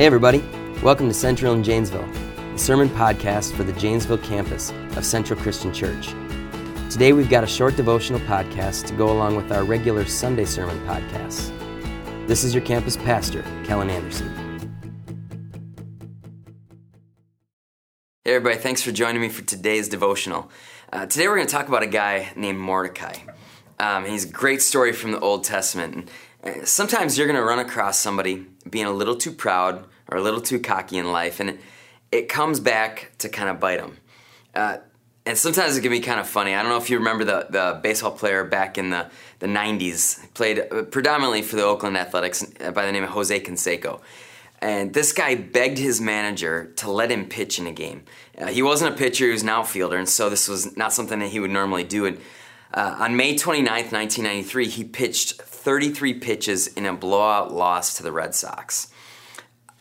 Hey, everybody. Welcome to Central in Janesville, the sermon podcast for the Janesville campus of Central Christian Church. Today, we've got a short devotional podcast to go along with our regular Sunday sermon podcasts. This is your campus pastor, Kellen Anderson. Hey, everybody. Thanks for joining me for today's devotional. Uh, today, we're going to talk about a guy named Mordecai. Um, he's a great story from the Old Testament. Sometimes you're to run across somebody being a little too proud or a little too cocky in life, and it, it comes back to kind of bite them. Uh, and sometimes it can be kind of funny. I don't know if you remember the, the baseball player back in the, the 90s, played uh, predominantly for the Oakland Athletics uh, by the name of Jose Canseco. And this guy begged his manager to let him pitch in a game. Uh, he wasn't a pitcher, he was an outfielder, and so this was not something that he would normally do. And uh, on May 29th, 1993, he pitched 33 pitches in a blowout loss to the Red Sox.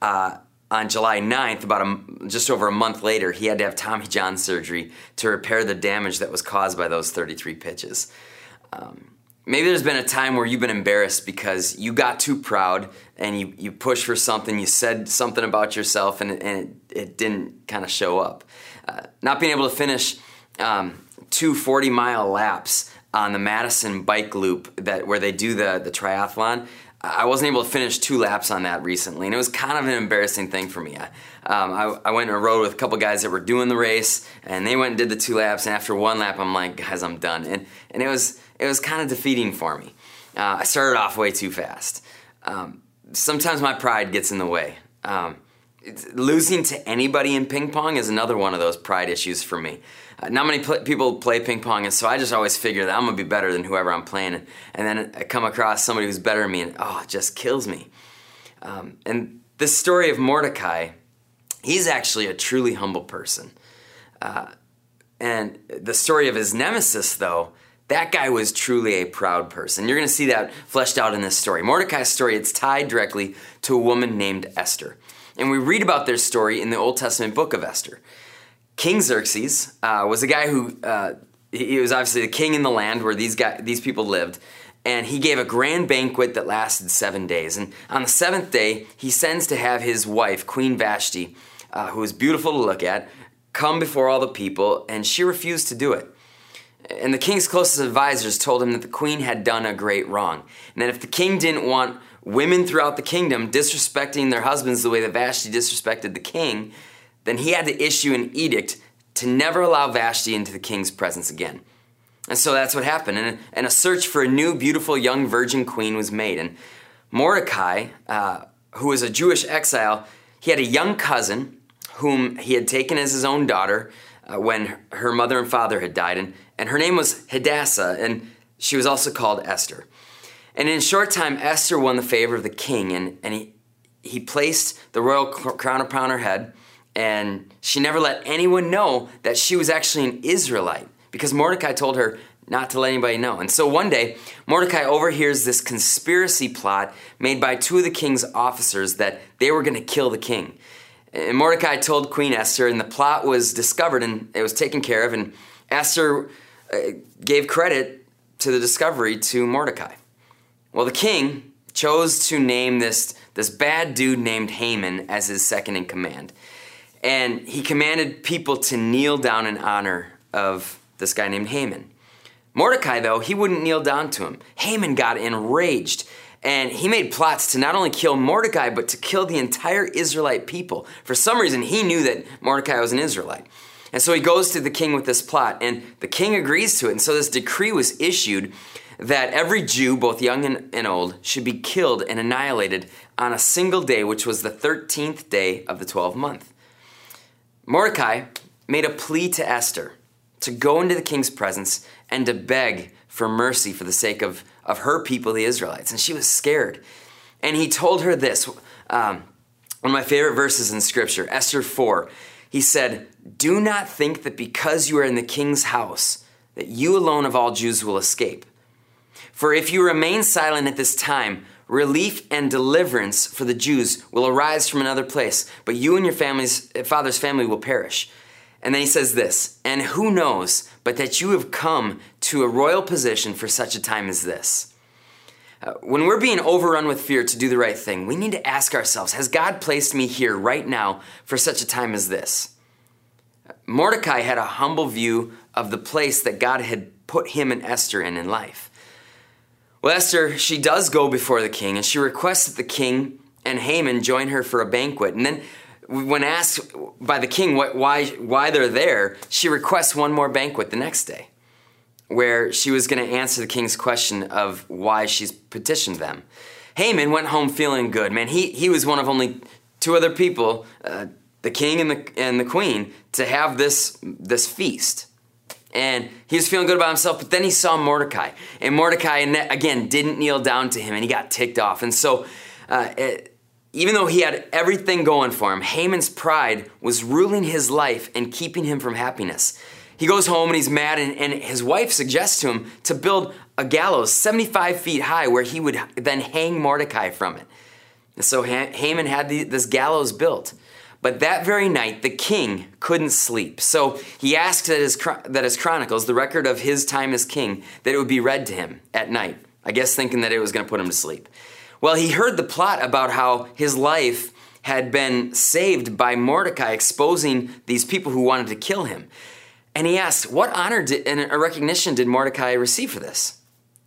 Uh, on July 9th, about a, just over a month later, he had to have Tommy John surgery to repair the damage that was caused by those 33 pitches. Um, maybe there's been a time where you've been embarrassed because you got too proud and you, you pushed for something, you said something about yourself, and, and it, it didn't kind of show up. Uh, not being able to finish um, two 40 mile laps on the Madison bike loop that where they do the, the triathlon. I wasn't able to finish two laps on that recently, and it was kind of an embarrassing thing for me. I, um, I, I, went and rode with a couple guys that were doing the race, and they went and did the two laps. And after one lap, I'm like, guys, I'm done. And and it was it was kind of defeating for me. Uh, I started off way too fast. Um, sometimes my pride gets in the way. Um, losing to anybody in ping pong is another one of those pride issues for me. Uh, not many pl- people play ping pong, and so I just always figure that I'm gonna be better than whoever I'm playing. And, and then I come across somebody who's better than me, and oh, it just kills me. Um, and this story of Mordecai, he's actually a truly humble person. Uh, and the story of his nemesis, though, that guy was truly a proud person. You're to see that fleshed out in this story. Mordecai's story, it's tied directly to a woman named Esther. And we read about their story in the Old Testament book of Esther. King Xerxes uh, was a guy who uh, he was obviously the king in the land where these guys, these people lived, and he gave a grand banquet that lasted seven days. And on the seventh day, he sends to have his wife, Queen Vashti, uh, who was beautiful to look at, come before all the people, and she refused to do it. And the king's closest advisors told him that the queen had done a great wrong, and that if the king didn't want women throughout the kingdom disrespecting their husbands the way that Vashti disrespected the king, then he had to issue an edict to never allow Vashti into the king's presence again. And so that's what happened. And, and a search for a new, beautiful, young virgin queen was made. And Mordecai, uh, who was a Jewish exile, he had a young cousin whom he had taken as his own daughter uh, when her mother and father had died. And, and her name was Hadassah, and she was also called Esther. And in a short time, Esther won the favor of the king, and, and he, he placed the royal crown upon her head and she never let anyone know that she was actually an Israelite because Mordecai told her not to let anybody know. And so one day, Mordecai overhears this conspiracy plot made by two of the king's officers that they were going to kill the king. And Mordecai told Queen Esther, and the plot was discovered and it was taken care of. And Esther uh, gave credit to the discovery to Mordecai. Well, the king chose to name this, this bad dude named Haman as his second in command. And he commanded people to kneel down in honor of this guy named Haman. Mordecai, though, he wouldn't kneel down to him. Haman got enraged and he made plots to not only kill Mordecai, but to kill the entire Israelite people. For some reason, he knew that Mordecai was an Israelite. And so he goes to the king with this plot, and the king agrees to it. And so this decree was issued that every Jew, both young and, and old, should be killed and annihilated on a single day, which was the 13th day of the 12th month. Mordecai made a plea to Esther to go into the king's presence and to beg for mercy for the sake of, of her people, the Israelites. And she was scared. And he told her this um, one of my favorite verses in Scripture, Esther 4. He said, Do not think that because you are in the king's house, that you alone of all Jews will escape. For if you remain silent at this time, relief and deliverance for the Jews will arise from another place, but you and your family's father's family will perish. And then he says this, and who knows but that you have come to a royal position for such a time as this. Uh, when we're being overrun with fear to do the right thing, we need to ask ourselves Has God placed me here right now for such a time as this? Mordecai had a humble view of the place that God had put him and Esther in in life. Well, Esther, she does go before the king and she requests that the king and Haman join her for a banquet. And then, when asked by the king what, why, why they're there, she requests one more banquet the next day, where she was going to answer the king's question of why she's petitioned them. Haman went home feeling good. Man, he, he was one of only two other people, uh, the king and the, and the queen, to have this, this feast. And he was feeling good about himself, but then he saw Mordecai. And Mordecai, again, didn't kneel down to him and he got ticked off. And so, uh, it, even though he had everything going for him, Haman's pride was ruling his life and keeping him from happiness. He goes home and he's mad, and, and his wife suggests to him to build a gallows 75 feet high where he would then hang Mordecai from it. And so Haman had the, this gallows built. But that very night, the king couldn't sleep. So he asked that his, that his chronicles, the record of his time as king, that it would be read to him at night. I guess thinking that it was going to put him to sleep. Well, he heard the plot about how his life had been saved by Mordecai exposing these people who wanted to kill him. And he asked, What honor did, and a recognition did Mordecai receive for this?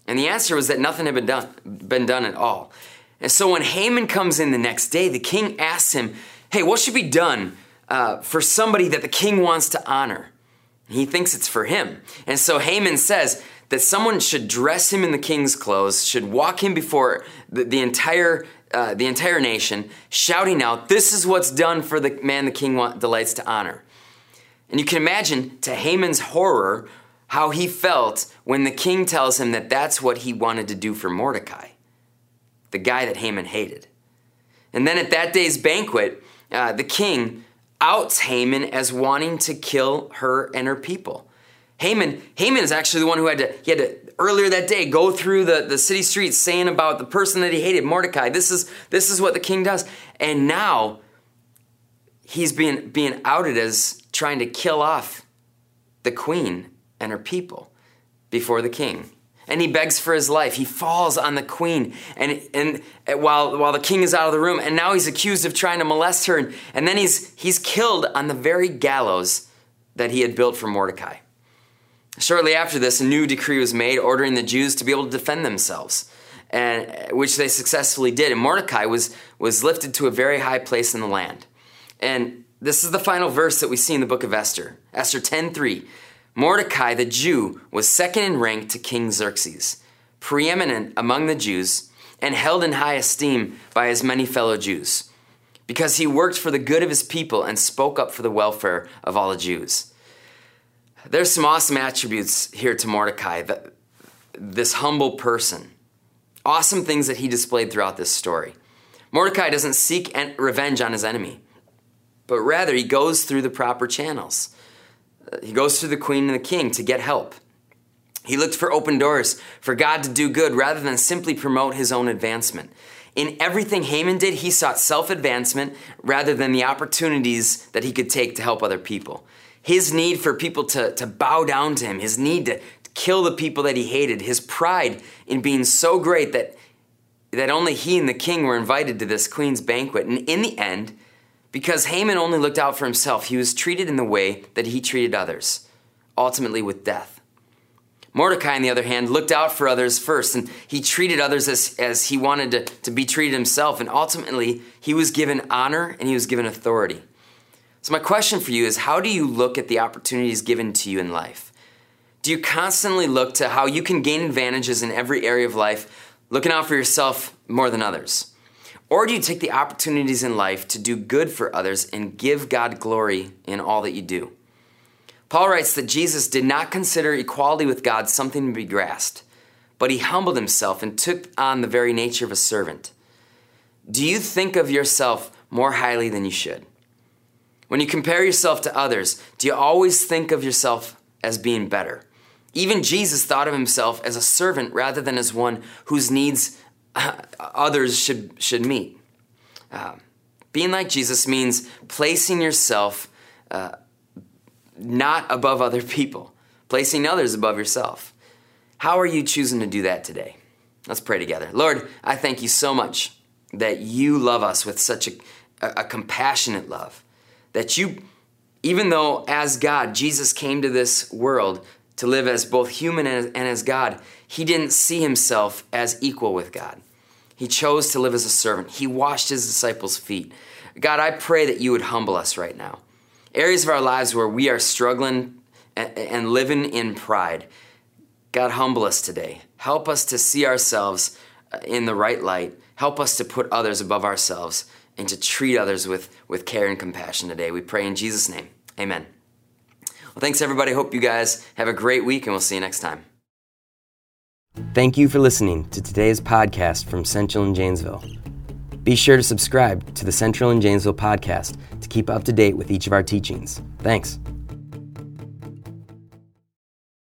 And the answer was that nothing had been done, been done at all. And so when Haman comes in the next day, the king asks him, Hey, what should be done uh, for somebody that the king wants to honor? He thinks it's for him. And so Haman says that someone should dress him in the king's clothes, should walk him before the, the entire uh, the entire nation, shouting out, "This is what's done for the man the king want, delights to honor." And you can imagine, to Haman's horror, how he felt when the king tells him that that's what he wanted to do for Mordecai, the guy that Haman hated. And then at that day's banquet, uh, the king outs Haman as wanting to kill her and her people. Haman, Haman is actually the one who had to, he had to earlier that day go through the, the city streets saying about the person that he hated, Mordecai. This is this is what the king does. And now he's being being outed as trying to kill off the queen and her people before the king. And he begs for his life. He falls on the queen, and, and while, while the king is out of the room, and now he's accused of trying to molest her, and, and then he's, he's killed on the very gallows that he had built for Mordecai. Shortly after this, a new decree was made ordering the Jews to be able to defend themselves, and, which they successfully did. And Mordecai was, was lifted to a very high place in the land. And this is the final verse that we see in the book of Esther. Esther 10:3. Mordecai the Jew was second in rank to King Xerxes, preeminent among the Jews, and held in high esteem by his many fellow Jews, because he worked for the good of his people and spoke up for the welfare of all the Jews. There's some awesome attributes here to Mordecai, this humble person. Awesome things that he displayed throughout this story. Mordecai doesn't seek revenge on his enemy, but rather he goes through the proper channels. He goes to the queen and the king to get help. He looked for open doors, for God to do good rather than simply promote his own advancement. In everything Haman did, he sought self advancement rather than the opportunities that he could take to help other people his need for people to, to bow down to him, his need to kill the people that he hated, his pride in being so great that, that only he and the king were invited to this queen's banquet. And in the end, because Haman only looked out for himself, he was treated in the way that he treated others, ultimately with death. Mordecai, on the other hand, looked out for others first, and he treated others as, as he wanted to, to be treated himself, and ultimately, he was given honor and he was given authority. So, my question for you is how do you look at the opportunities given to you in life? Do you constantly look to how you can gain advantages in every area of life, looking out for yourself more than others? Or do you take the opportunities in life to do good for others and give God glory in all that you do? Paul writes that Jesus did not consider equality with God something to be grasped, but he humbled himself and took on the very nature of a servant. Do you think of yourself more highly than you should? When you compare yourself to others, do you always think of yourself as being better? Even Jesus thought of himself as a servant rather than as one whose needs others should, should meet. Uh, being like Jesus means placing yourself uh, not above other people, placing others above yourself. How are you choosing to do that today? Let's pray together. Lord, I thank you so much that you love us with such a, a, a compassionate love. That you, even though as God, Jesus came to this world to live as both human and, as God, he didn't see himself as equal with God. He chose to live as a servant. He washed his disciples' feet. God, I pray that you would humble us right now. Areas of our lives where we are struggling and, and living in pride. God, humble us today. Help us to see ourselves uh, in the right light. Help us to put others above ourselves and to treat others with, with care and compassion today. We pray in Jesus' name. Amen. Well, thanks, everybody. Hope you guys have a great week, and we'll see you next time. Thank you for listening to today's podcast from Central and Janesville. Be sure to subscribe to the Central and Janesville podcast to keep up to date with each of our teachings. Thanks.